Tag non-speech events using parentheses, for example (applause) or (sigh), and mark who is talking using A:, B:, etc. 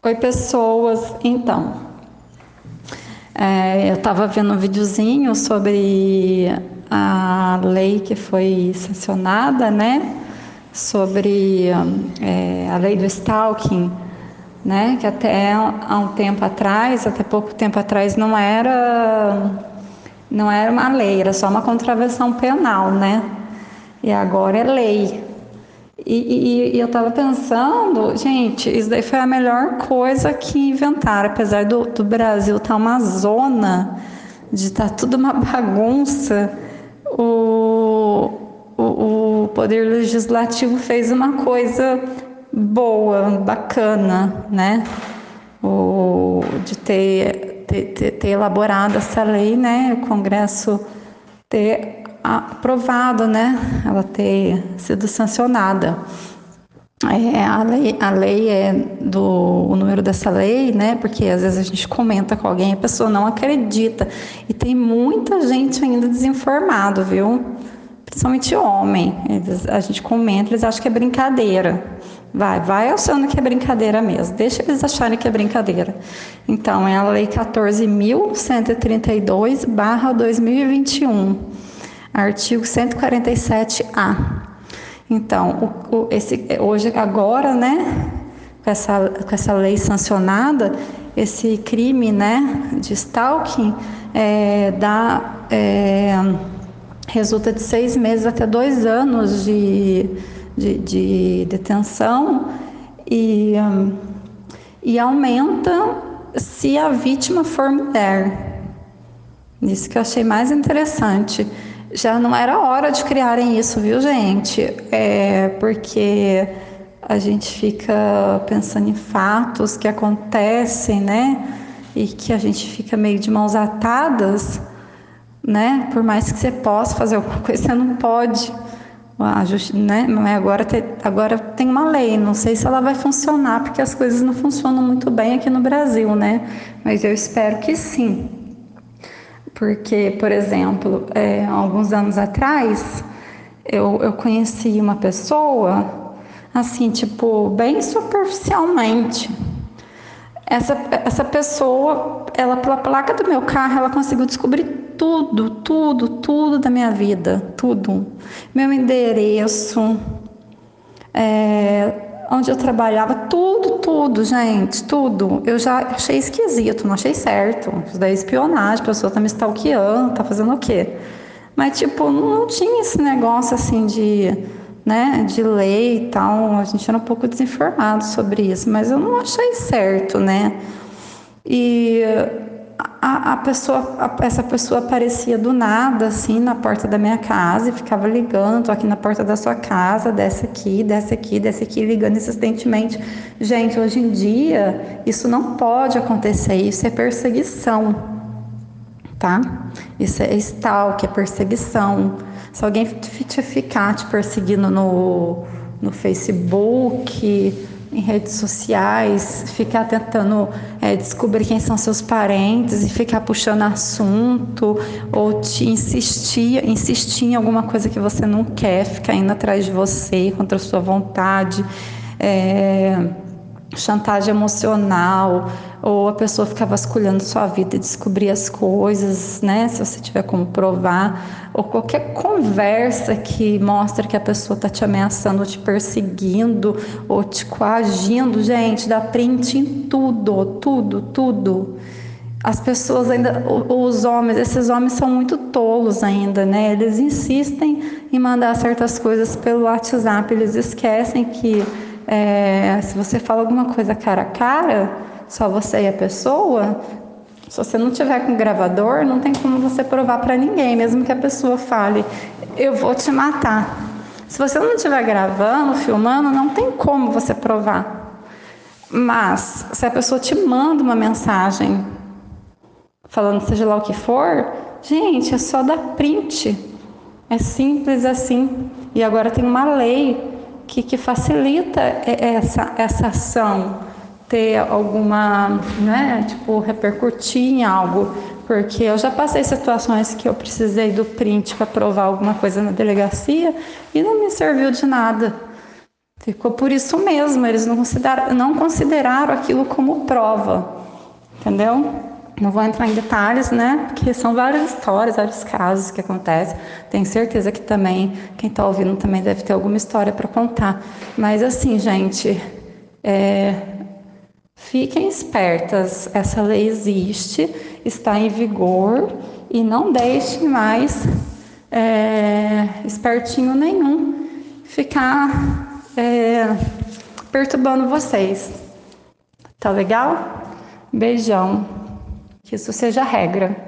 A: Oi, pessoas. Então, é, eu estava vendo um videozinho sobre a lei que foi sancionada, né? Sobre é, a lei do stalking, né? Que até há um tempo atrás, até pouco tempo atrás, não era não era uma lei, era só uma contravenção penal, né? E agora é lei. E, e, e eu estava pensando, gente, isso daí foi a melhor coisa que inventaram, apesar do, do Brasil estar tá uma zona de estar tá tudo uma (laughs) bagunça, o, o, o Poder Legislativo fez uma coisa boa, bacana, né? O, de ter, ter, ter, ter elaborado essa lei, né? O Congresso ter aprovado, né? Ela ter sido sancionada. É, a, lei, a lei é do o número dessa lei, né? Porque às vezes a gente comenta com alguém, a pessoa não acredita. E tem muita gente ainda desinformado, viu? Principalmente homem. Eles, a gente comenta, eles acham que é brincadeira. Vai, vai achando que é brincadeira mesmo. Deixa eles acharem que é brincadeira. Então, é a Lei 14.132-2021 artigo 147-A. Então, o, o, esse, hoje, agora, né, com essa, com essa lei sancionada, esse crime, né, de stalking, é, dá, é, resulta de seis meses até dois anos de, de, de detenção e, e aumenta se a vítima for mulher. Isso que eu achei mais interessante já não era hora de criarem isso, viu, gente? É porque a gente fica pensando em fatos que acontecem, né? E que a gente fica meio de mãos atadas, né? Por mais que você possa fazer alguma (laughs) coisa, você não pode. A justi né? Agora, te, agora tem uma lei, não sei se ela vai funcionar, porque as coisas não funcionam muito bem aqui no Brasil, né? Mas eu espero que sim. Porque, por exemplo, é, alguns anos atrás, eu, eu conheci uma pessoa, assim, tipo, bem superficialmente. Essa, essa pessoa, ela pela placa do meu carro, ela conseguiu descobrir tudo, tudo, tudo da minha vida, tudo. Meu endereço, é, onde eu trabalhava, tudo, tudo, gente, tudo. Eu já achei esquisito, não achei certo. Isso daí é espionagem, a pessoa tá me stalkeando, tá fazendo o quê? Mas, tipo, não tinha esse negócio assim de, né, de lei e tal. A gente era um pouco desinformado sobre isso, mas eu não achei certo, né? E a, a pessoa, a, essa pessoa aparecia do nada, assim, na porta da minha casa e ficava ligando, tô aqui na porta da sua casa, desce aqui, desce aqui, desce aqui, ligando insistentemente. Gente, hoje em dia, isso não pode acontecer, isso é perseguição, tá? Isso é stalk, é perseguição. Se alguém te ficar te perseguindo no, no Facebook, em redes sociais, ficar tentando é, descobrir quem são seus parentes e ficar puxando assunto ou te insistir, insistir em alguma coisa que você não quer, ficar indo atrás de você contra a sua vontade. É, chantagem emocional, ou a pessoa ficar vasculhando sua vida e descobrir as coisas, né? Se você tiver como provar, ou qualquer conversa que mostra que a pessoa está te ameaçando, ou te perseguindo, ou te coagindo, gente, dá print em tudo, tudo, tudo. As pessoas ainda, os homens, esses homens são muito tolos ainda, né? Eles insistem em mandar certas coisas pelo WhatsApp, eles esquecem que é, se você fala alguma coisa cara a cara, só você e a pessoa, se você não tiver com gravador, não tem como você provar para ninguém, mesmo que a pessoa fale, eu vou te matar. Se você não estiver gravando, filmando, não tem como você provar. Mas se a pessoa te manda uma mensagem falando seja lá o que for, gente, é só dar print. É simples assim. E agora tem uma lei que, que facilita essa, essa ação ter alguma, né, tipo, repercutir em algo, porque eu já passei situações que eu precisei do print para provar alguma coisa na delegacia e não me serviu de nada, Ficou por isso mesmo, eles não consideraram, não consideraram aquilo como prova, entendeu? Não vou entrar em detalhes, né? Porque são várias histórias, vários casos que acontecem. Tenho certeza que também, quem está ouvindo também deve ter alguma história para contar. Mas assim, gente, é, fiquem espertas. Essa lei existe, está em vigor e não deixem mais é, espertinho nenhum ficar é, perturbando vocês. Tá legal? Beijão. Que isso seja regra.